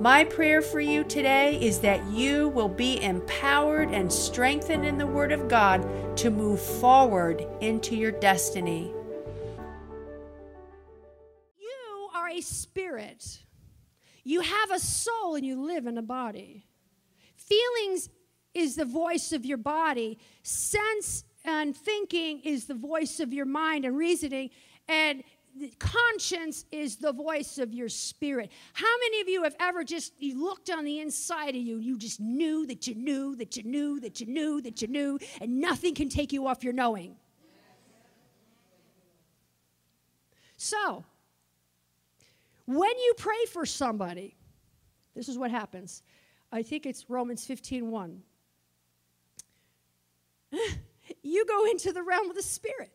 My prayer for you today is that you will be empowered and strengthened in the Word of God to move forward into your destiny. You are a spirit. You have a soul and you live in a body. Feelings is the voice of your body. Sense and thinking is the voice of your mind and reasoning. And conscience is the voice of your spirit. How many of you have ever just you looked on the inside of you, you just knew that you knew that you knew that you knew that you knew, and nothing can take you off your knowing? So, when you pray for somebody, this is what happens. I think it's Romans 15 1. you go into the realm of the spirit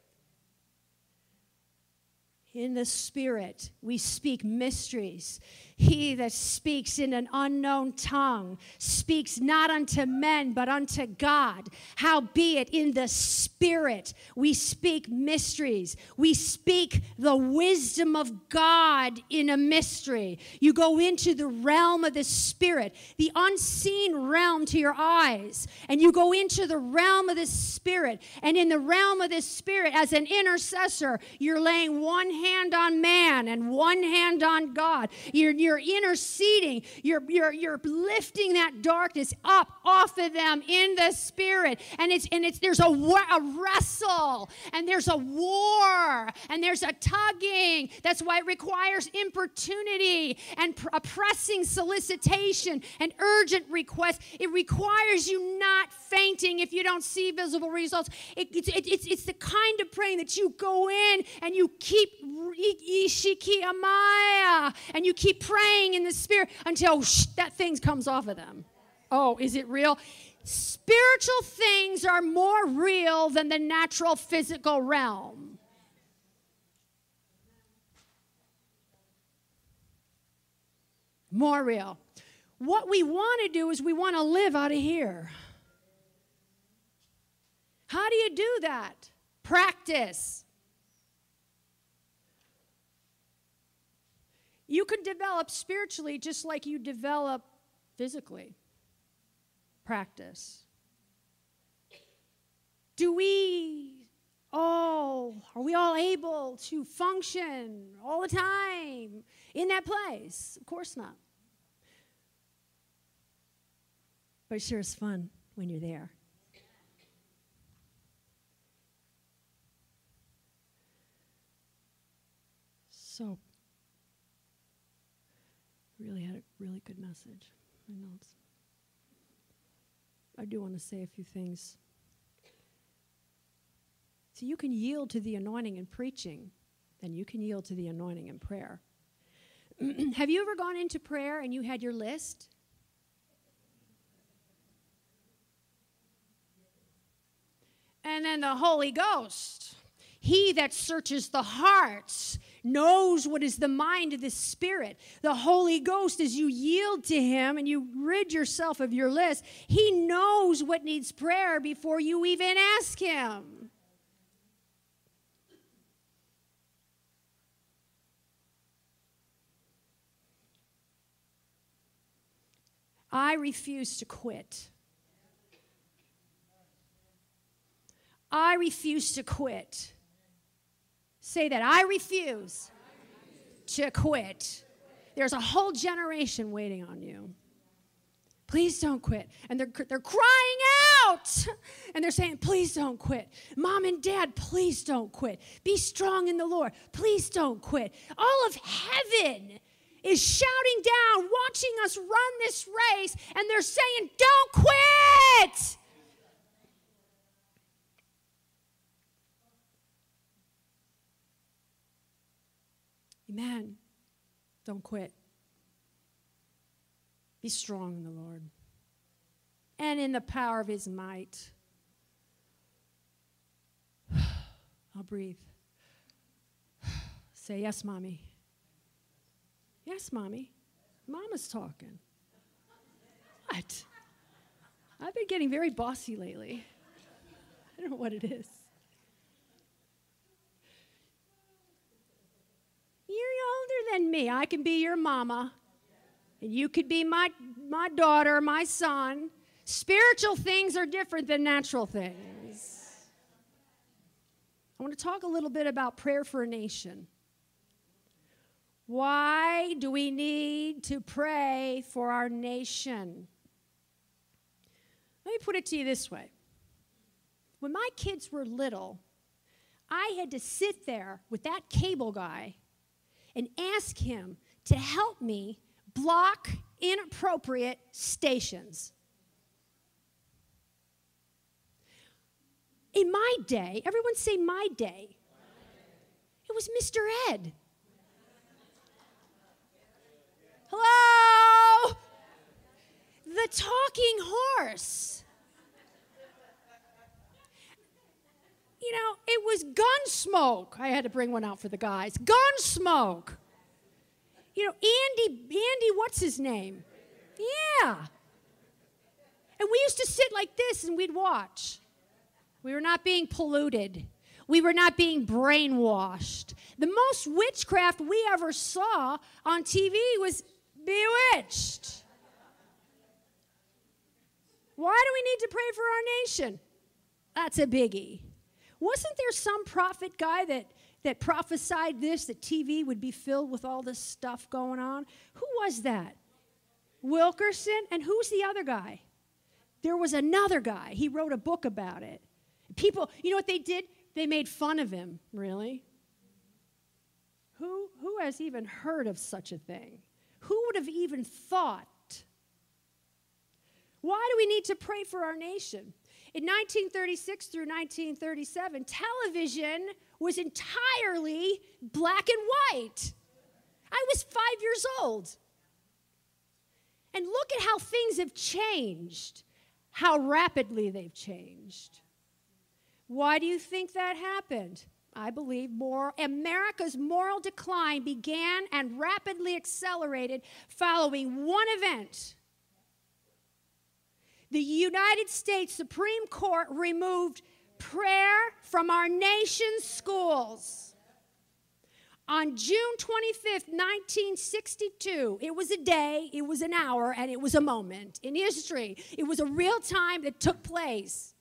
in the Spirit, we speak mysteries. He that speaks in an unknown tongue speaks not unto men, but unto God. Howbeit, in the Spirit, we speak mysteries. We speak the wisdom of God in a mystery. You go into the realm of the Spirit, the unseen realm to your eyes, and you go into the realm of the Spirit. And in the realm of the Spirit, as an intercessor, you're laying one hand on man and one hand on God. You're, you're interceding. You're, you're, you're lifting that darkness up off of them in the spirit. And it's and it's there's a, a wrestle and there's a war and there's a tugging. That's why it requires importunity and pr- pressing solicitation and urgent request. It requires you not fainting if you don't see visible results. It, it, it, it's, it's the kind of praying that you go in and you keep and you keep praying in the spirit until that thing comes off of them. Oh, is it real? Spiritual things are more real than the natural physical realm. More real. What we want to do is we want to live out of here. How do you do that? Practice. You can develop spiritually just like you develop physically. Practice. Do we all, are we all able to function all the time in that place? Of course not. But it sure is fun when you're there. So really had a really good message. I know it's. I do want to say a few things. So you can yield to the anointing in preaching, and you can yield to the anointing in prayer. Have you ever gone into prayer and you had your list? And then the Holy Ghost, He that searches the hearts, knows what is the mind of the Spirit. The Holy Ghost, as you yield to Him and you rid yourself of your list, He knows what needs prayer before you even ask Him. I refuse to quit. I refuse to quit. Say that. I refuse to quit. There's a whole generation waiting on you. Please don't quit. And they're, they're crying out and they're saying, Please don't quit. Mom and dad, please don't quit. Be strong in the Lord. Please don't quit. All of heaven is shouting down, watching us run this race, and they're saying, Don't quit. Amen. Don't quit. Be strong in the Lord and in the power of his might. I'll breathe. Say, Yes, mommy. Yes, mommy. Mama's talking. What? I've been getting very bossy lately. I don't know what it is. You're older than me. I can be your mama. And you could be my, my daughter, my son. Spiritual things are different than natural things. I want to talk a little bit about prayer for a nation. Why do we need to pray for our nation? Let me put it to you this way. When my kids were little, I had to sit there with that cable guy and ask him to help me block inappropriate stations. In my day, everyone say my day, it was Mr. Ed. Hello? The talking horse. You know, it was Gunsmoke. I had to bring one out for the guys. Gunsmoke. You know, Andy, Andy, what's his name? Yeah. And we used to sit like this and we'd watch. We were not being polluted. We were not being brainwashed. The most witchcraft we ever saw on TV was Bewitched. Why do we need to pray for our nation? That's a biggie. Wasn't there some prophet guy that, that prophesied this, that TV would be filled with all this stuff going on? Who was that? Wilkerson? And who's the other guy? There was another guy. He wrote a book about it. People, you know what they did? They made fun of him, really. Who, who has even heard of such a thing? Who would have even thought? Why do we need to pray for our nation? In 1936 through 1937, television was entirely black and white. I was five years old. And look at how things have changed, how rapidly they've changed. Why do you think that happened? I believe, more America's moral decline began and rapidly accelerated following one event. The United States Supreme Court removed prayer from our nation's schools. On June 25th, 1962, it was a day, it was an hour, and it was a moment in history. It was a real time that took place.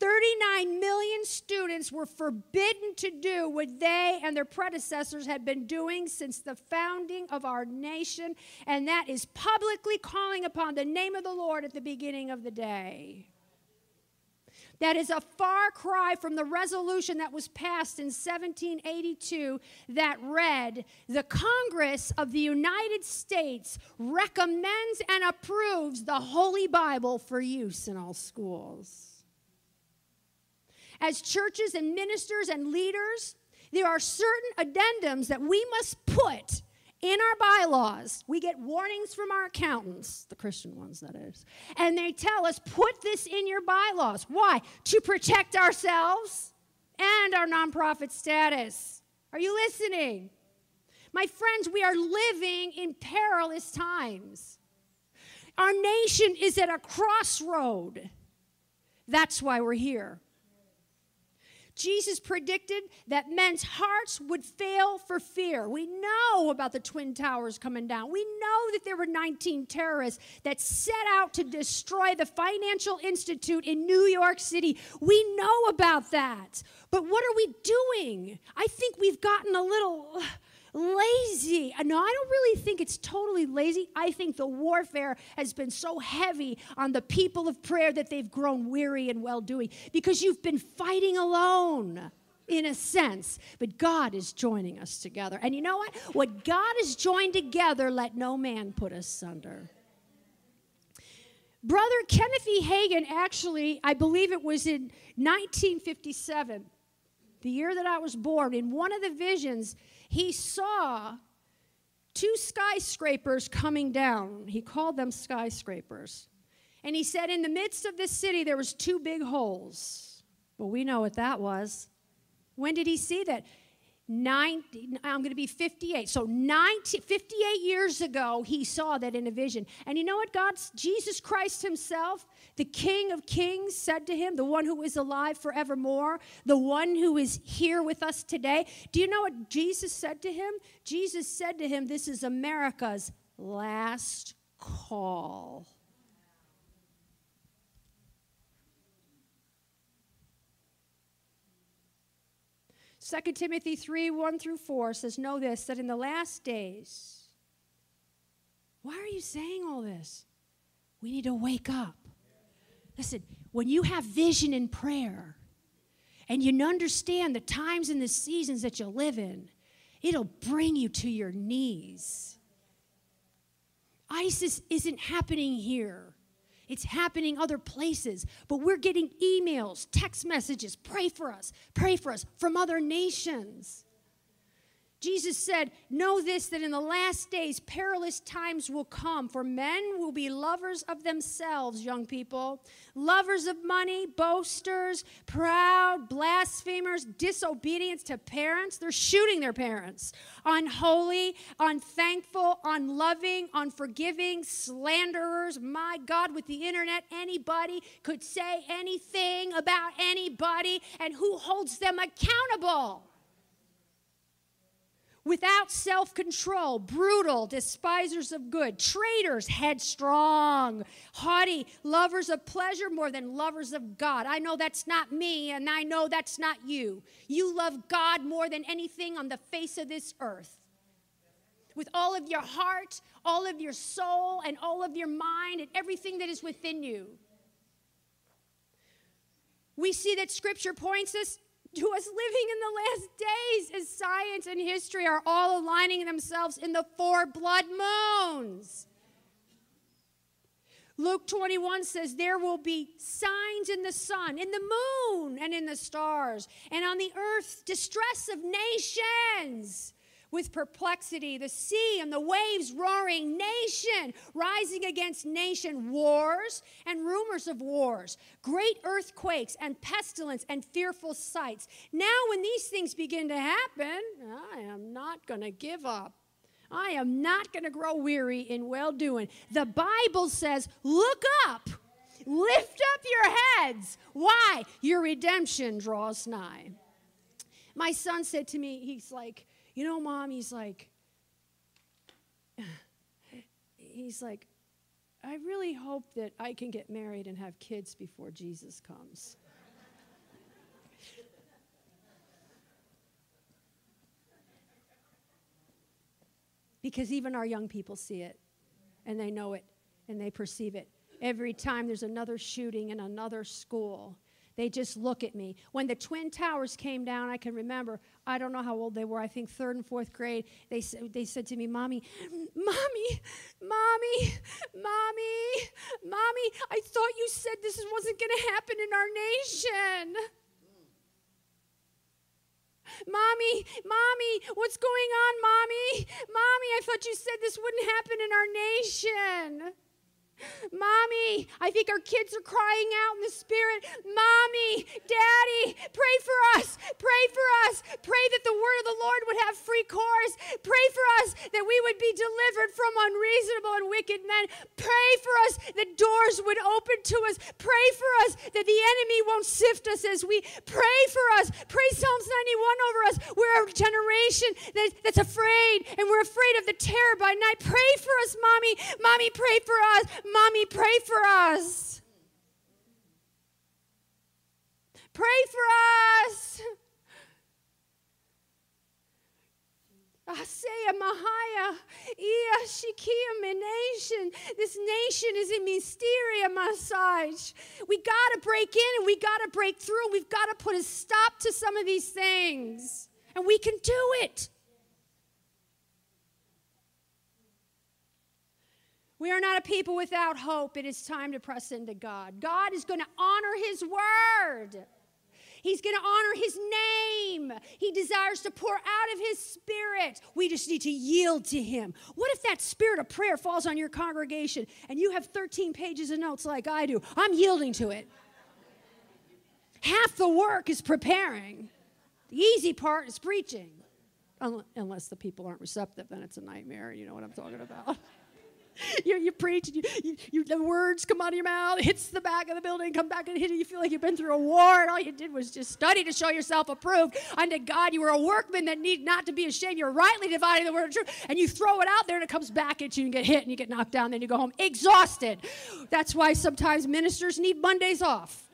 39 million students were forbidden to do what they and their predecessors had been doing since the founding of our nation, and that is publicly calling upon the name of the Lord at the beginning of the day. That is a far cry from the resolution that was passed in 1782 that read The Congress of the United States recommends and approves the Holy Bible for use in all schools. As churches and ministers and leaders, there are certain addendums that we must put in our bylaws. We get warnings from our accountants, the Christian ones, that is. And they tell us, put this in your bylaws. Why? To protect ourselves and our nonprofit status. Are you listening? My friends, we are living in perilous times. Our nation is at a crossroad. That's why we're here. Jesus predicted that men's hearts would fail for fear. We know about the Twin Towers coming down. We know that there were 19 terrorists that set out to destroy the Financial Institute in New York City. We know about that. But what are we doing? I think we've gotten a little lazy. Uh, no, I don't really think it's totally lazy. I think the warfare has been so heavy on the people of prayer that they've grown weary and well doing because you've been fighting alone in a sense, but God is joining us together. And you know what? What God has joined together, let no man put asunder. Brother Kenneth E. Hagin, actually, I believe it was in 1957, the year that I was born, in one of the visions, he saw two skyscrapers coming down. He called them skyscrapers. And he said, in the midst of this city, there was two big holes. Well, we know what that was. When did he see that? 90, I'm going to be 58. So 90, 58 years ago, he saw that in a vision. And you know what? God's Jesus Christ himself, the King of Kings, said to him, the one who is alive forevermore, the one who is here with us today. Do you know what Jesus said to him? Jesus said to him, This is America's last call. 2 Timothy 3 1 through 4 says, Know this, that in the last days, why are you saying all this? We need to wake up. Listen, when you have vision in prayer and you understand the times and the seasons that you live in, it'll bring you to your knees. ISIS isn't happening here. It's happening other places, but we're getting emails, text messages, pray for us, pray for us from other nations. Jesus said, Know this that in the last days perilous times will come, for men will be lovers of themselves, young people, lovers of money, boasters, proud, blasphemers, disobedience to parents. They're shooting their parents. Unholy, unthankful, unloving, unforgiving, slanderers. My God, with the internet, anybody could say anything about anybody, and who holds them accountable? Without self control, brutal, despisers of good, traitors, headstrong, haughty, lovers of pleasure more than lovers of God. I know that's not me, and I know that's not you. You love God more than anything on the face of this earth. With all of your heart, all of your soul, and all of your mind, and everything that is within you. We see that scripture points us to us living in the last days as science and history are all aligning themselves in the four blood moons. Luke 21 says, There will be signs in the sun, in the moon, and in the stars, and on the earth, distress of nations with perplexity, the sea and the waves roaring, nation rising against nation, wars and rumors of wars, great earthquakes and pestilence and fearful sights. Now, when these things begin to happen, I am not going to give up. I am not going to grow weary in well doing. The Bible says, Look up, lift up your heads. Why? Your redemption draws nigh. My son said to me, He's like, you know, mom, he's like, he's like, I really hope that I can get married and have kids before Jesus comes. because even our young people see it and they know it and they perceive it. Every time there's another shooting in another school, they just look at me. When the Twin Towers came down, I can remember, I don't know how old they were, I think third and fourth grade, they, they said to me, Mommy, Mommy, Mommy, Mommy, Mommy, I thought you said this wasn't going to happen in our nation. Mommy, Mommy, what's going on, Mommy? Mommy, I thought you said this wouldn't happen in our nation. Mommy, I think our kids are crying out in the spirit. Mommy, Daddy, pray for us. Pray for us. Pray that the word of the Lord would have free course. Pray for us that we would be delivered from unreasonable and wicked men. Pray for us that doors would open to us. Pray for us that the enemy won't sift us as we pray for us. Pray Psalms 91 over us. We're a generation that, that's afraid and we're afraid of the terror by night. Pray for us, Mommy. Mommy, pray for us. Mommy, pray for us. Pray for us. Asaya Mahaya, Ia Shikia nation. This nation is a mysteria massage. We got to break in and we got to break through. We've got to put a stop to some of these things. And we can do it. We are not a people without hope. It is time to press into God. God is going to honor His word. He's going to honor his name. He desires to pour out of his spirit. We just need to yield to him. What if that spirit of prayer falls on your congregation and you have 13 pages of notes like I do? I'm yielding to it. Half the work is preparing, the easy part is preaching. unless the people aren't receptive, then it's a nightmare. You know what I'm talking about. you, you preach, you, you, you, the words come out of your mouth, hits the back of the building, come back and hit it. You feel like you've been through a war, and all you did was just study to show yourself approved unto God. You were a workman that need not to be ashamed. You're rightly dividing the word of truth, and you throw it out there, and it comes back at you, and you get hit, and you get knocked down, then you go home exhausted. That's why sometimes ministers need Mondays off.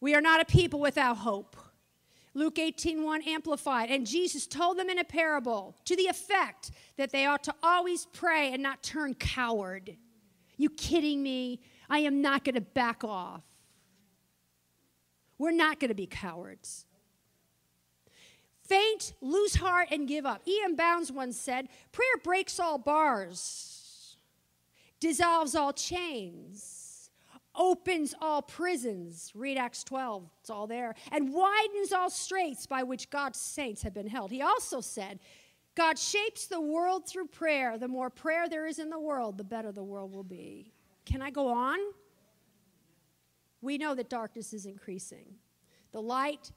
We are not a people without hope. Luke 18:1 amplified and Jesus told them in a parable to the effect that they ought to always pray and not turn coward. You kidding me? I am not going to back off. We're not going to be cowards. Faint, lose heart, and give up. E.M. Bounds once said, Prayer breaks all bars, dissolves all chains opens all prisons. Read Acts 12, it's all there. And widens all straits by which God's saints have been held. He also said, God shapes the world through prayer. The more prayer there is in the world, the better the world will be. Can I go on? We know that darkness is increasing. The light,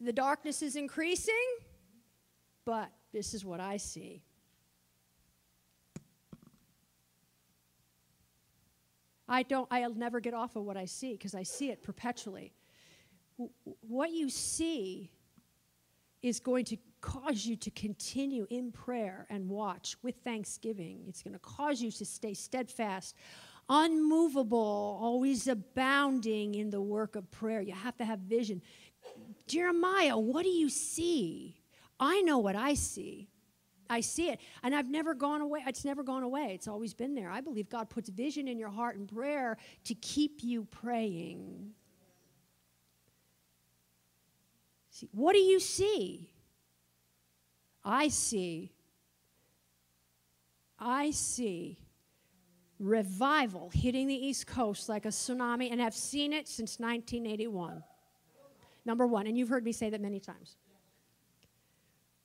the darkness is increasing, but this is what I see. I don't, I'll never get off of what I see because I see it perpetually. what you see is going to cause you to continue in prayer and watch with thanksgiving. It's going to cause you to stay steadfast, unmovable, always abounding in the work of prayer. You have to have vision. Jeremiah, what do you see? I know what I see. I see it. And I've never gone away. It's never gone away. It's always been there. I believe God puts vision in your heart and prayer to keep you praying. See, what do you see? I see. I see revival hitting the East Coast like a tsunami, and I've seen it since 1981. Number one, and you've heard me say that many times.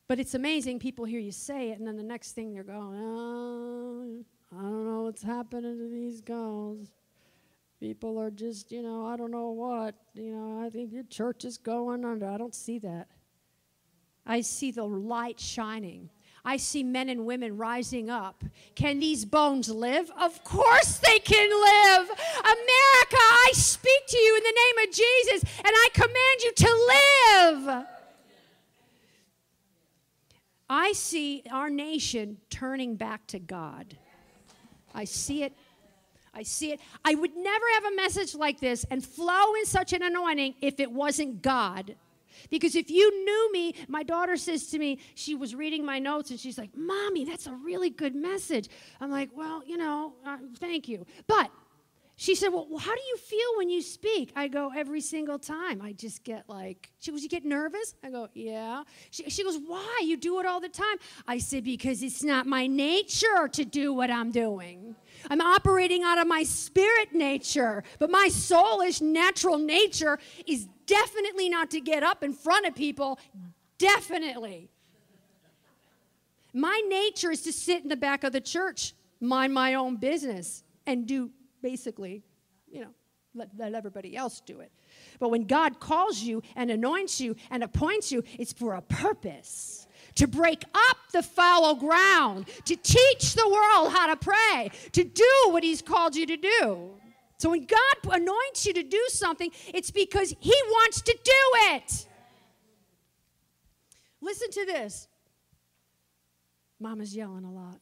But it's amazing, people hear you say it, and then the next thing they're going, oh, I don't know what's happening to these girls. People are just, you know, I don't know what. You know, I think your church is going under. I don't see that. I see the light shining. I see men and women rising up. Can these bones live? Of course they can live. America, I speak to you in the name of Jesus, and I command you to live. I see our nation turning back to God. I see it. I see it. I would never have a message like this and flow in such an anointing if it wasn't God. Because if you knew me, my daughter says to me, she was reading my notes and she's like, Mommy, that's a really good message. I'm like, Well, you know, uh, thank you. But she said, Well, how do you feel when you speak? I go, Every single time. I just get like, she goes, You get nervous? I go, Yeah. She, she goes, Why? You do it all the time. I said, Because it's not my nature to do what I'm doing. I'm operating out of my spirit nature, but my soulish natural nature is definitely not to get up in front of people. Definitely. My nature is to sit in the back of the church, mind my own business, and do basically, you know, let, let everybody else do it. But when God calls you and anoints you and appoints you, it's for a purpose to break up the fallow ground, to teach the world how to pray, to do what He's called you to do. So when God anoints you to do something, it's because He wants to do it. Listen to this. Mama's yelling a lot.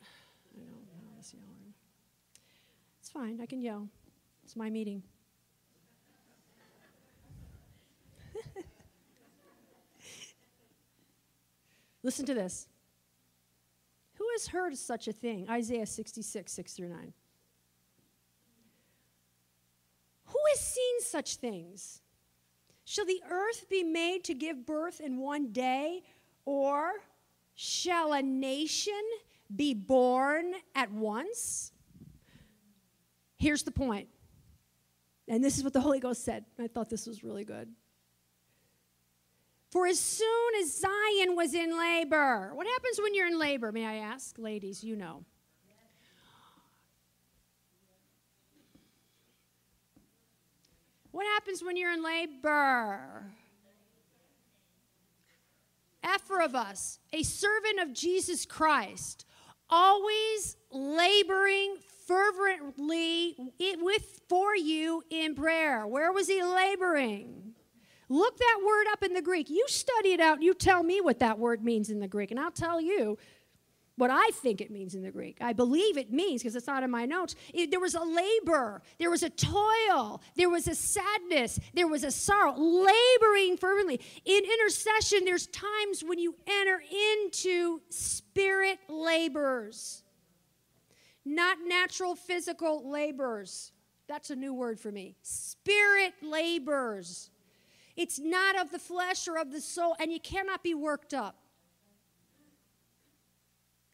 It's fine, I can yell. It's my meeting. Listen to this. Who has heard of such a thing? Isaiah 66, 6 through 9. Who has seen such things? Shall the earth be made to give birth in one day, or shall a nation be born at once? Here's the point. And this is what the Holy Ghost said. I thought this was really good. For as soon as Zion was in labor, what happens when you're in labor, may I ask? Ladies, you know. What happens when you're in labor? Epaphras, a servant of Jesus Christ, always laboring fervently with for you in prayer. Where was he laboring? Look that word up in the Greek. You study it out. You tell me what that word means in the Greek, and I'll tell you what I think it means in the Greek. I believe it means, because it's not in my notes, it, there was a labor, there was a toil, there was a sadness, there was a sorrow, laboring fervently. In intercession, there's times when you enter into spirit labors, not natural physical labors. That's a new word for me. Spirit labors. It's not of the flesh or of the soul, and you cannot be worked up.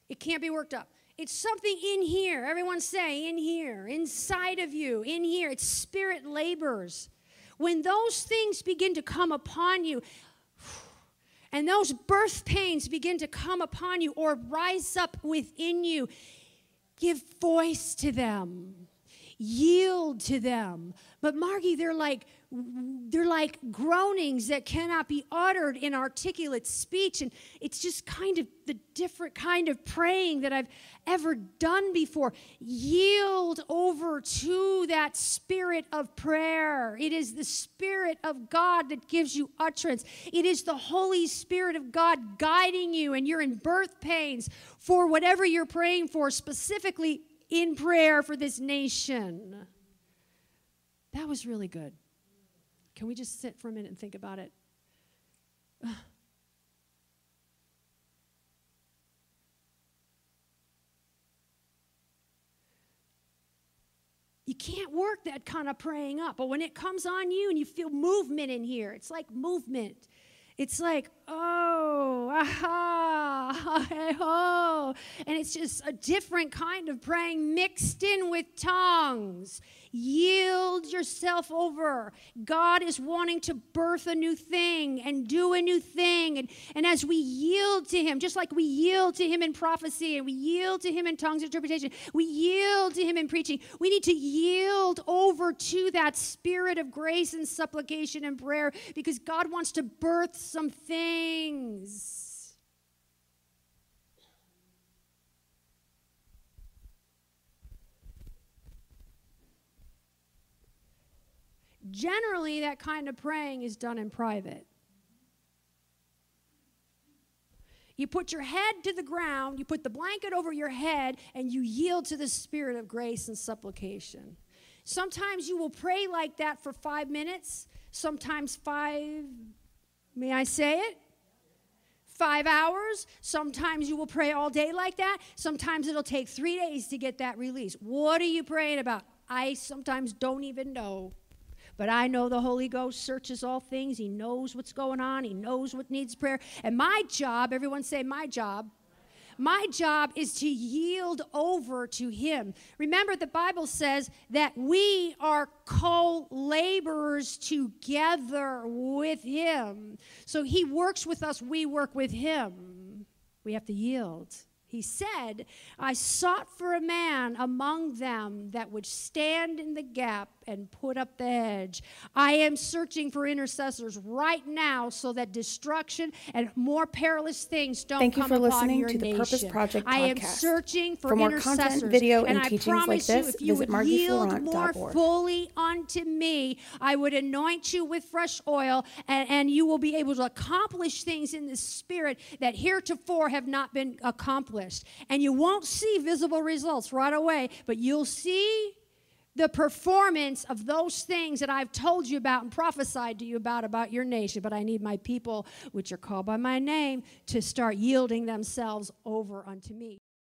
It can't be worked up. It's something in here. Everyone say, in here, inside of you, in here. It's spirit labors. When those things begin to come upon you, and those birth pains begin to come upon you or rise up within you, give voice to them, yield to them. But Margie, they're like they're like groanings that cannot be uttered in articulate speech. And it's just kind of the different kind of praying that I've ever done before. Yield over to that spirit of prayer. It is the spirit of God that gives you utterance. It is the holy spirit of God guiding you and you're in birth pains for whatever you're praying for specifically in prayer for this nation. That was really good can we just sit for a minute and think about it? You can't work that kind of praying up. But when it comes on you and you feel movement in here, it's like movement. It's like, oh, aha, oh. And it's just a different kind of praying mixed in with tongues. Yield yourself over. God is wanting to birth a new thing and do a new thing. And, and as we yield to Him, just like we yield to Him in prophecy and we yield to Him in tongues interpretation, we yield to Him in preaching, we need to yield over to that spirit of grace and supplication and prayer because God wants to birth some things. Generally, that kind of praying is done in private. You put your head to the ground, you put the blanket over your head, and you yield to the spirit of grace and supplication. Sometimes you will pray like that for five minutes, sometimes five, may I say it? Five hours. Sometimes you will pray all day like that. Sometimes it'll take three days to get that release. What are you praying about? I sometimes don't even know. But I know the Holy Ghost searches all things. He knows what's going on, He knows what needs prayer. And my job, everyone say, my job. My job is to yield over to Him. Remember, the Bible says that we are co laborers together with Him. So He works with us, we work with Him. We have to yield. He said, I sought for a man among them that would stand in the gap and put up the hedge. I am searching for intercessors right now so that destruction and more perilous things don't come. Thank you for listening to the nation. Purpose Project podcast. I am searching for, for more intercessors. content, video, and, and teachings like you, this, if you visit would yield more fully unto me, I would anoint you with fresh oil, and, and you will be able to accomplish things in the spirit that heretofore have not been accomplished. And you won't see visible results right away, but you'll see the performance of those things that I've told you about and prophesied to you about about your nation. But I need my people, which are called by my name, to start yielding themselves over unto me.